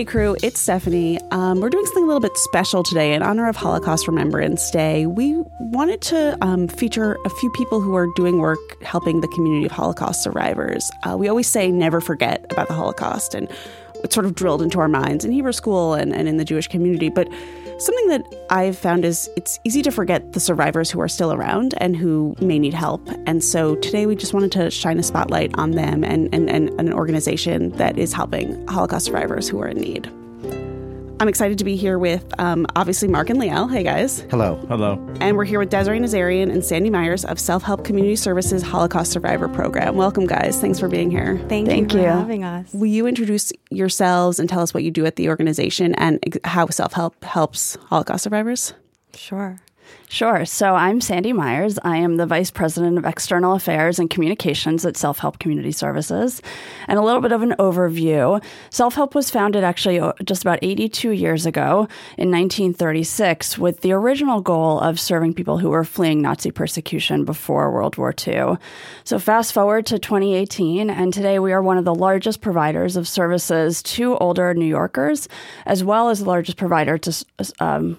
J Crew, it's Stephanie. Um, we're doing something a little bit special today in honor of Holocaust Remembrance Day. We wanted to um, feature a few people who are doing work helping the community of Holocaust survivors. Uh, we always say never forget about the Holocaust, and it's sort of drilled into our minds in Hebrew school and, and in the Jewish community. But something that I've found is it's easy to forget the survivors who are still around and who may need help. And so today we just wanted to shine a spotlight on them and, and, and an organization that is helping Holocaust survivors who are in need. I'm excited to be here with um, obviously Mark and Liel. Hey guys. Hello. Hello. And we're here with Desiree Nazarian and Sandy Myers of Self Help Community Services Holocaust Survivor Program. Welcome, guys. Thanks for being here. Thank, Thank you for having us. Will you introduce yourselves and tell us what you do at the organization and how Self Help helps Holocaust survivors? Sure. Sure. So I'm Sandy Myers. I am the Vice President of External Affairs and Communications at Self Help Community Services. And a little bit of an overview Self Help was founded actually uh, just about 82 years ago in 1936 with the original goal of serving people who were fleeing Nazi persecution before World War II. So fast forward to 2018, and today we are one of the largest providers of services to older New Yorkers, as well as the largest provider to. Um,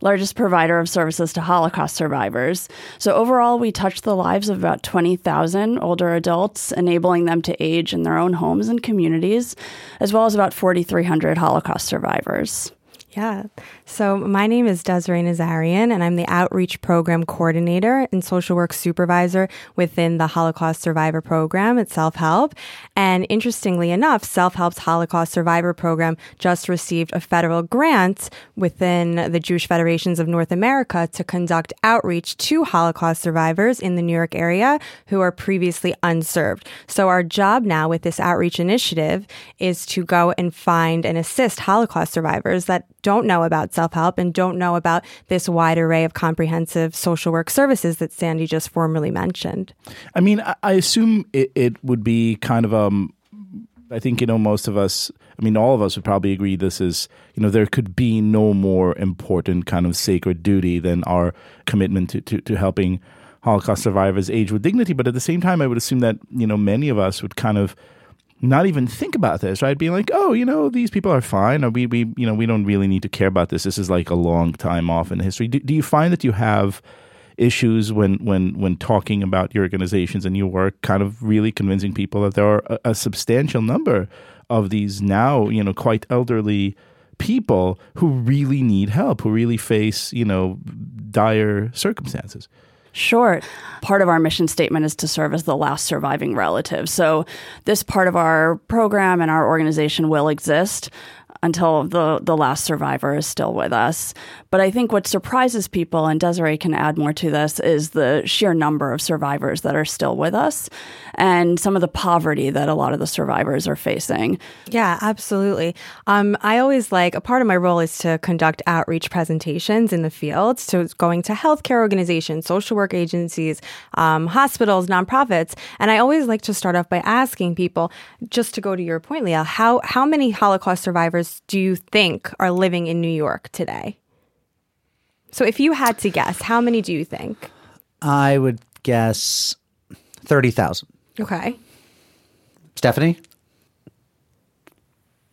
largest provider of services to Holocaust survivors. So, overall, we touch the lives of about 20,000 older adults, enabling them to age in their own homes and communities, as well as about 4,300 Holocaust survivors. Yeah. So, my name is Desiree Nazarian, and I'm the Outreach Program Coordinator and Social Work Supervisor within the Holocaust Survivor Program at Self Help. And interestingly enough, Self Help's Holocaust Survivor Program just received a federal grant within the Jewish Federations of North America to conduct outreach to Holocaust survivors in the New York area who are previously unserved. So, our job now with this outreach initiative is to go and find and assist Holocaust survivors that don't know about self help and don't know about this wide array of comprehensive social work services that Sandy just formally mentioned. I mean, I, assume it, it would be kind of um, I think you know most of us. I mean, all of us would probably agree this is you know there could be no more important kind of sacred duty than our commitment to to, to helping Holocaust survivors age with dignity. But at the same time, I would assume that you know many of us would kind of not even think about this, right? Being like, oh, you know, these people are fine, or we, we, you know, we don't really need to care about this. This is like a long time off in history. Do, do you find that you have issues when, when, when talking about your organizations and your work, kind of really convincing people that there are a, a substantial number of these now, you know, quite elderly people who really need help, who really face, you know, dire circumstances? Sure. Part of our mission statement is to serve as the last surviving relative. So, this part of our program and our organization will exist until the, the last survivor is still with us. But I think what surprises people, and Desiree can add more to this, is the sheer number of survivors that are still with us and some of the poverty that a lot of the survivors are facing. Yeah, absolutely. Um, I always like a part of my role is to conduct outreach presentations in the field. So going to healthcare organizations, social work agencies, um, hospitals, nonprofits. And I always like to start off by asking people, just to go to your point, Liel, how, how many Holocaust survivors do you think are living in New York today? So if you had to guess, how many do you think? I would guess 30,000. Okay. Stephanie?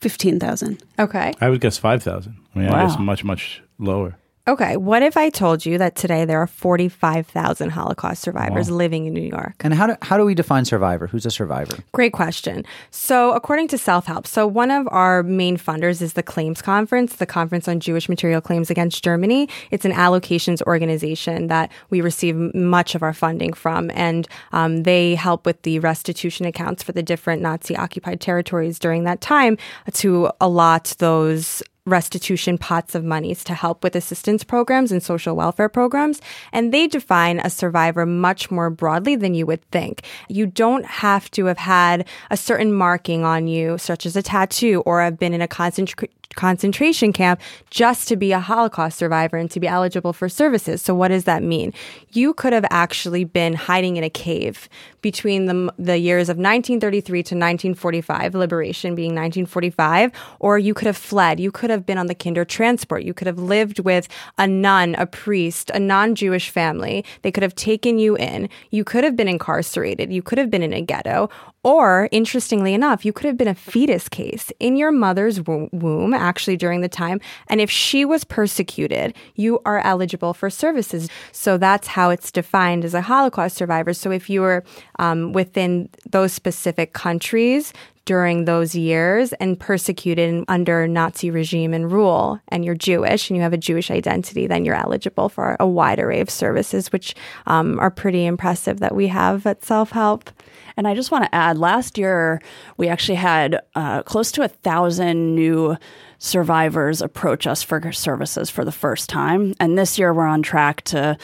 15,000. Okay. I would guess 5,000. I mean, wow. I guess much, much lower. Okay, what if I told you that today there are 45,000 Holocaust survivors wow. living in New York? And how do, how do we define survivor? Who's a survivor? Great question. So, according to Self Help, so one of our main funders is the Claims Conference, the Conference on Jewish Material Claims Against Germany. It's an allocations organization that we receive much of our funding from, and um, they help with the restitution accounts for the different Nazi occupied territories during that time to allot those restitution pots of monies to help with assistance programs and social welfare programs. And they define a survivor much more broadly than you would think. You don't have to have had a certain marking on you, such as a tattoo, or have been in a concentration concentration camp just to be a Holocaust survivor and to be eligible for services. So what does that mean? You could have actually been hiding in a cave between the, the years of 1933 to 1945, liberation being 1945, or you could have fled. You could have been on the Kindertransport. You could have lived with a nun, a priest, a non-Jewish family. They could have taken you in. You could have been incarcerated. You could have been in a ghetto, Or, interestingly enough, you could have been a fetus case in your mother's womb, actually, during the time. And if she was persecuted, you are eligible for services. So that's how it's defined as a Holocaust survivor. So if you were um, within those specific countries, during those years and persecuted under Nazi regime and rule, and you're Jewish and you have a Jewish identity, then you're eligible for a wide array of services, which um, are pretty impressive that we have at Self Help. And I just want to add last year, we actually had uh, close to a thousand new survivors approach us for services for the first time. And this year, we're on track to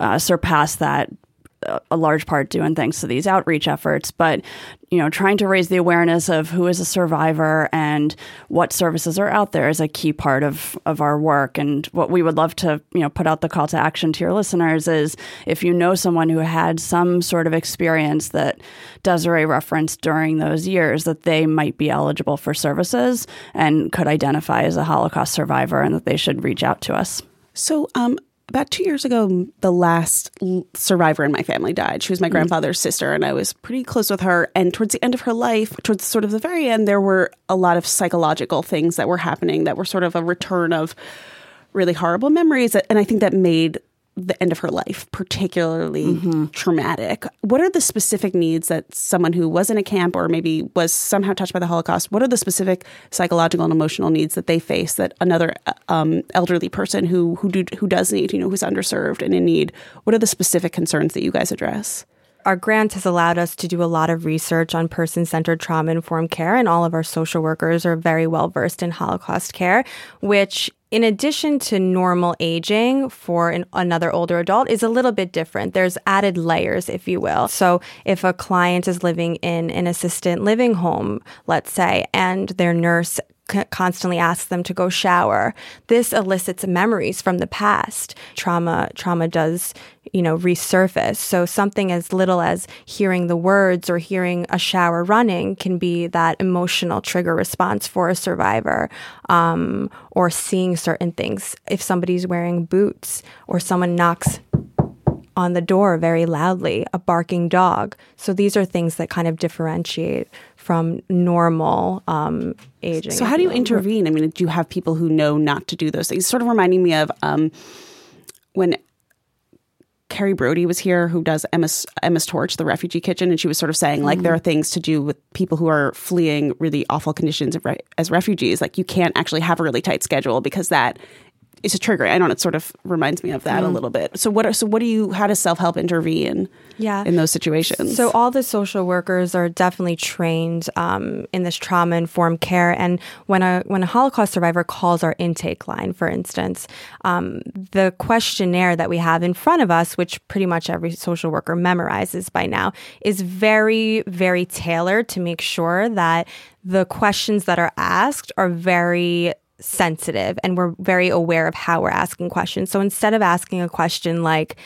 uh, surpass that a large part doing thanks to these outreach efforts, but you know, trying to raise the awareness of who is a survivor and what services are out there is a key part of of our work. And what we would love to, you know, put out the call to action to your listeners is if you know someone who had some sort of experience that Desiree referenced during those years, that they might be eligible for services and could identify as a Holocaust survivor, and that they should reach out to us. So, um, about two years ago, the last survivor in my family died. She was my mm. grandfather's sister, and I was pretty close with her. And towards the end of her life, towards sort of the very end, there were a lot of psychological things that were happening that were sort of a return of really horrible memories. And I think that made the end of her life particularly mm-hmm. traumatic. What are the specific needs that someone who was in a camp or maybe was somehow touched by the Holocaust? What are the specific psychological and emotional needs that they face that another um, elderly person who who do, who does need, you know, who's underserved and in need? What are the specific concerns that you guys address? Our grant has allowed us to do a lot of research on person centered trauma informed care, and all of our social workers are very well versed in Holocaust care, which in addition to normal aging for an, another older adult is a little bit different. There's added layers, if you will. So if a client is living in an assistant living home, let's say, and their nurse constantly asks them to go shower. This elicits memories from the past. Trauma trauma does, you know, resurface. So something as little as hearing the words or hearing a shower running can be that emotional trigger response for a survivor. Um, or seeing certain things. If somebody's wearing boots or someone knocks on the door very loudly, a barking dog. So these are things that kind of differentiate from normal um, aging. So, how do you intervene? I mean, do you have people who know not to do those things? Sort of reminding me of um, when Kerry Brodie was here, who does Emma's, Emma's Torch, the refugee kitchen, and she was sort of saying, like, mm-hmm. there are things to do with people who are fleeing really awful conditions as refugees. Like, you can't actually have a really tight schedule because that is a trigger. I don't know. It sort of reminds me of that mm. a little bit. So what? Are, so what do you? How does self help intervene? Yeah. in those situations. So all the social workers are definitely trained um, in this trauma informed care. And when a when a Holocaust survivor calls our intake line, for instance, um, the questionnaire that we have in front of us, which pretty much every social worker memorizes by now, is very very tailored to make sure that the questions that are asked are very sensitive and we're very aware of how we're asking questions. So instead of asking a question like,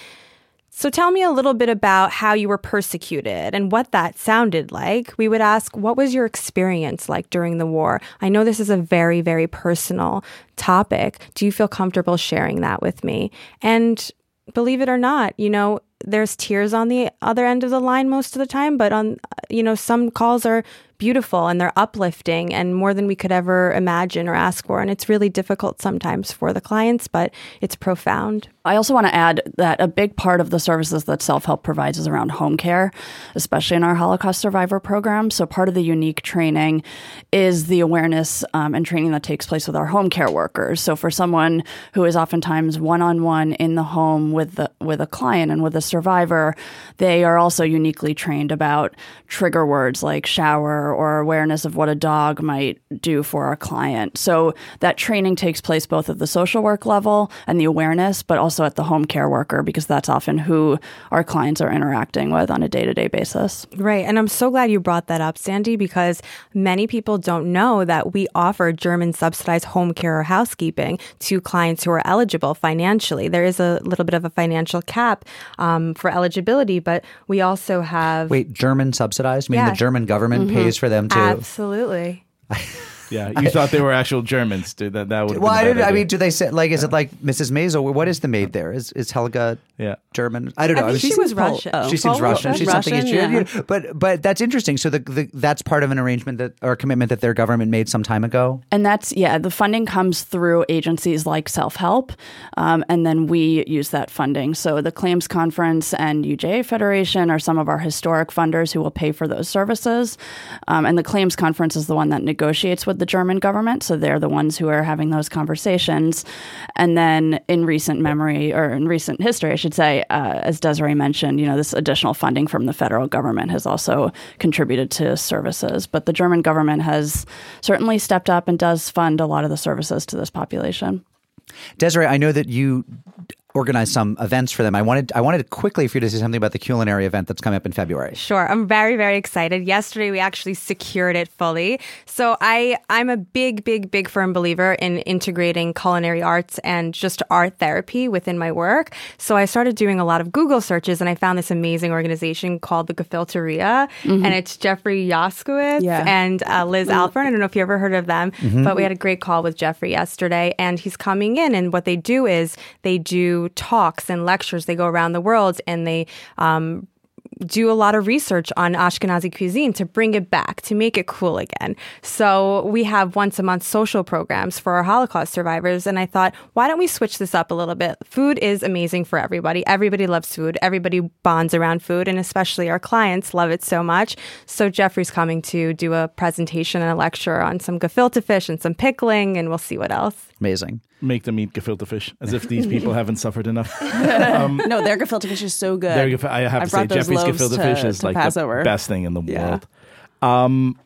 so tell me a little bit about how you were persecuted and what that sounded like. We would ask, what was your experience like during the war? I know this is a very, very personal topic. Do you feel comfortable sharing that with me? And believe it or not, you know, there's tears on the other end of the line most of the time, but on, you know, some calls are beautiful and they're uplifting and more than we could ever imagine or ask for. And it's really difficult sometimes for the clients, but it's profound. I also want to add that a big part of the services that self help provides is around home care, especially in our Holocaust survivor program. So, part of the unique training is the awareness um, and training that takes place with our home care workers. So, for someone who is oftentimes one on one in the home with the, with a client and with a survivor, they are also uniquely trained about trigger words like shower or awareness of what a dog might do for a client. So that training takes place both at the social work level and the awareness, but also at the home care worker because that's often who our clients are interacting with on a day to day basis. Right. And I'm so glad you brought that up, Sandy, because many people don't know that we offer German subsidized home care or housekeeping to clients who are eligible financially. There is a little bit of a financial cap um, for eligibility, but we also have. Wait, German subsidized? I mean, yeah. the German government mm-hmm. pays for them too. Absolutely. Yeah, you thought they were actual Germans. Dude. That that would. Well, I, been a didn't, I mean, do they say like? Is it like Mrs. Maisel? What is the maid there? Is is Helga Yeah. German? I don't know. I think was- she was Russian. Oh, she seems Pol- Russian. She's something. Russian, you- yeah. you- but but that's interesting. So the, the that's part of an arrangement that or a commitment that their government made some time ago. And that's, yeah, the funding comes through agencies like Self Help. Um, and then we use that funding. So the Claims Conference and UJA Federation are some of our historic funders who will pay for those services. Um, and the Claims Conference is the one that negotiates with the German government. So they're the ones who are having those conversations. And then in recent memory, or in recent history, I should say, uh, as Desiree mentioned, you know, this additional funding from the federal government has also contributed to services. But the German government has certainly stepped up and does fund a lot of the services to this population. Desiree, I know that you organized some events for them. I wanted I wanted quickly for you to say something about the culinary event that's coming up in February. Sure. I'm very, very excited. Yesterday we actually secured it fully. So I I'm a big, big, big firm believer in integrating culinary arts and just art therapy within my work. So I started doing a lot of Google searches and I found this amazing organization called the Gefilteria. And it's Jeffrey Yoskowitz Yeah. and uh, Liz Alpern. I don't know if you ever heard of them, but we had a great call with Jeffrey yesterday and he's coming in and what they do is they do talks and lectures. They go around the world and they um, do a lot of research on Ashkenazi cuisine to bring it back, to make it cool again. So we have once a month social programs for our Holocaust survivors. And I thought, why don't we switch this up a little bit? Food is amazing for everybody. Everybody loves food. Everybody bonds around food. And especially our clients love it so much. So Jeffrey's coming to do a presentation and a lecture on some gefilte fish and some pickling. And we'll see what else. Amazing. Make them eat gefilte fish, as if these people haven't suffered enough. no, their gefilte fish is so good. There you. I have I to say, brought those Jeffrey's gefilte to- fish is to like Passover. the best thing in the Yeah. world. Um,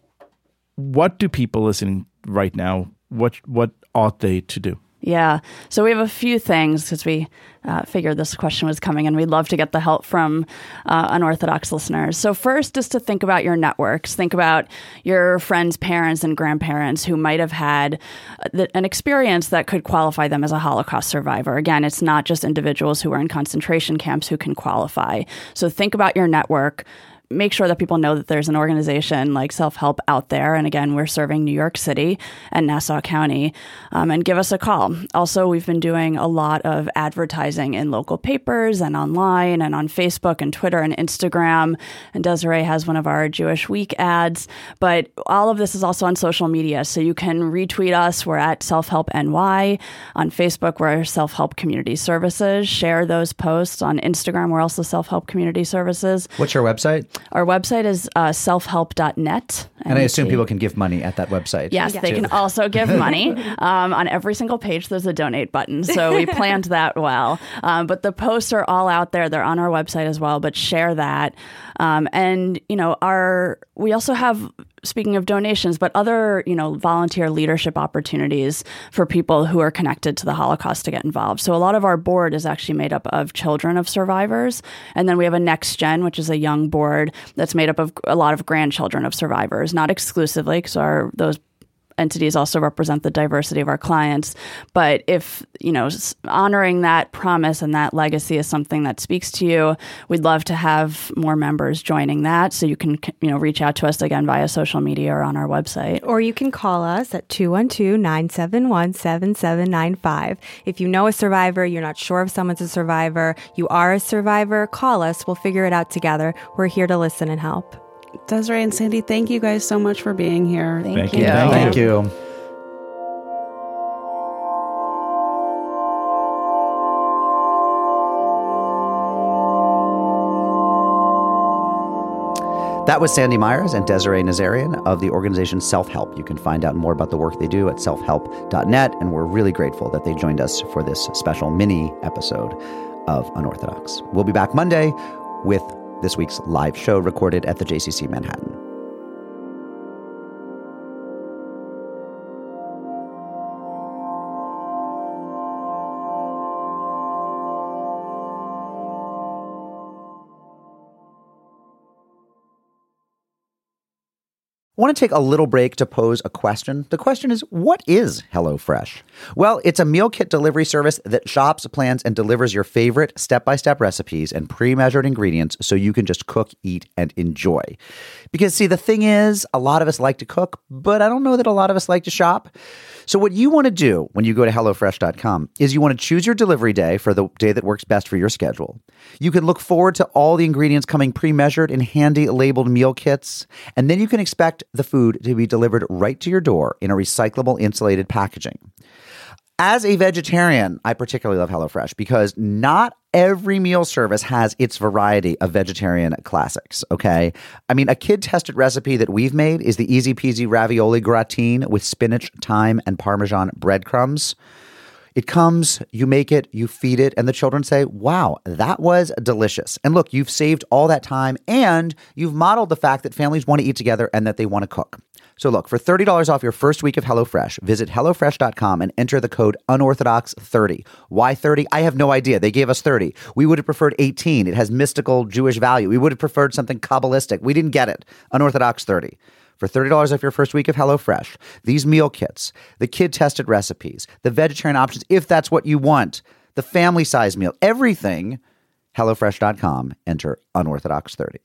what do people listening right now? What what ought they to do? Yeah. So we have a few things because we uh, figured this question was coming and we'd love to get the help from uh, unorthodox listeners. So, first is to think about your networks. Think about your friends' parents and grandparents who might have had uh, the, an experience that could qualify them as a Holocaust survivor. Again, it's not just individuals who are in concentration camps who can qualify. So, think about your network make sure that people know that there's an organization like Self Help out there. And again, we're serving New York City and Nassau County. Um, and give us a call. Also, we've been doing a lot of advertising in local papers and online and on Facebook and Twitter and Instagram. And Desiree has one of our Jewish Week ads. But all of this is also on social media. So you can retweet us. We're at Self Help NY. On Facebook, we're Self Help Community Services. Share those posts. On Instagram, we're also Self Help Community Services. What's your website? Our website is uh, selfhelp.net. And I assume people can give money at that website. Yes, they can also give money. Um, on every single page, there's a donate button. So we planned that well. Um, but the posts are all out there. They're on our website as well. But share that. Um, and you know, our we also have speaking of donations, but other you know volunteer leadership opportunities for people who are connected to the Holocaust to get involved. So a lot of our board is actually made up of children of survivors, and then we have a next gen, which is a young board that's made up of a lot of grandchildren of survivors, not exclusively, because our those entities also represent the diversity of our clients. But if, you know, honoring that promise and that legacy is something that speaks to you, we'd love to have more members joining that. So you can, you know, reach out to us again via social media or on our website. Or you can call us at 212 971 7795. If you know a survivor, you're not sure if someone's a survivor, you are a survivor, call us. We'll figure it out together. We're here to listen and help. Desiree and Sandy, thank you guys so much for being here. Thank you. Yeah, thank you. That was Sandy Myers and Desiree Nazarian of the organization Self Help. You can find out more about the work they do at selfhelp.net, and we're really grateful that they joined us for this special mini episode of Unorthodox. We'll be back Monday with this week's live show recorded at the JCC Manhattan. I want to take a little break to pose a question. The question is What is HelloFresh? Well, it's a meal kit delivery service that shops, plans, and delivers your favorite step by step recipes and pre measured ingredients so you can just cook, eat, and enjoy. Because, see, the thing is, a lot of us like to cook, but I don't know that a lot of us like to shop. So, what you want to do when you go to HelloFresh.com is you want to choose your delivery day for the day that works best for your schedule. You can look forward to all the ingredients coming pre measured in handy labeled meal kits, and then you can expect the food to be delivered right to your door in a recyclable insulated packaging. As a vegetarian, I particularly love HelloFresh because not every meal service has its variety of vegetarian classics, okay? I mean, a kid tested recipe that we've made is the easy peasy ravioli gratine with spinach, thyme, and parmesan breadcrumbs. It comes, you make it, you feed it, and the children say, Wow, that was delicious. And look, you've saved all that time and you've modeled the fact that families want to eat together and that they want to cook. So look, for $30 off your first week of HelloFresh, visit HelloFresh.com and enter the code unorthodox30. Why 30? I have no idea. They gave us 30. We would have preferred 18. It has mystical Jewish value. We would have preferred something Kabbalistic. We didn't get it. Unorthodox 30 for $30 off your first week of HelloFresh. These meal kits, the kid tested recipes, the vegetarian options, if that's what you want, the family size meal, everything. HelloFresh.com, enter unorthodox 30.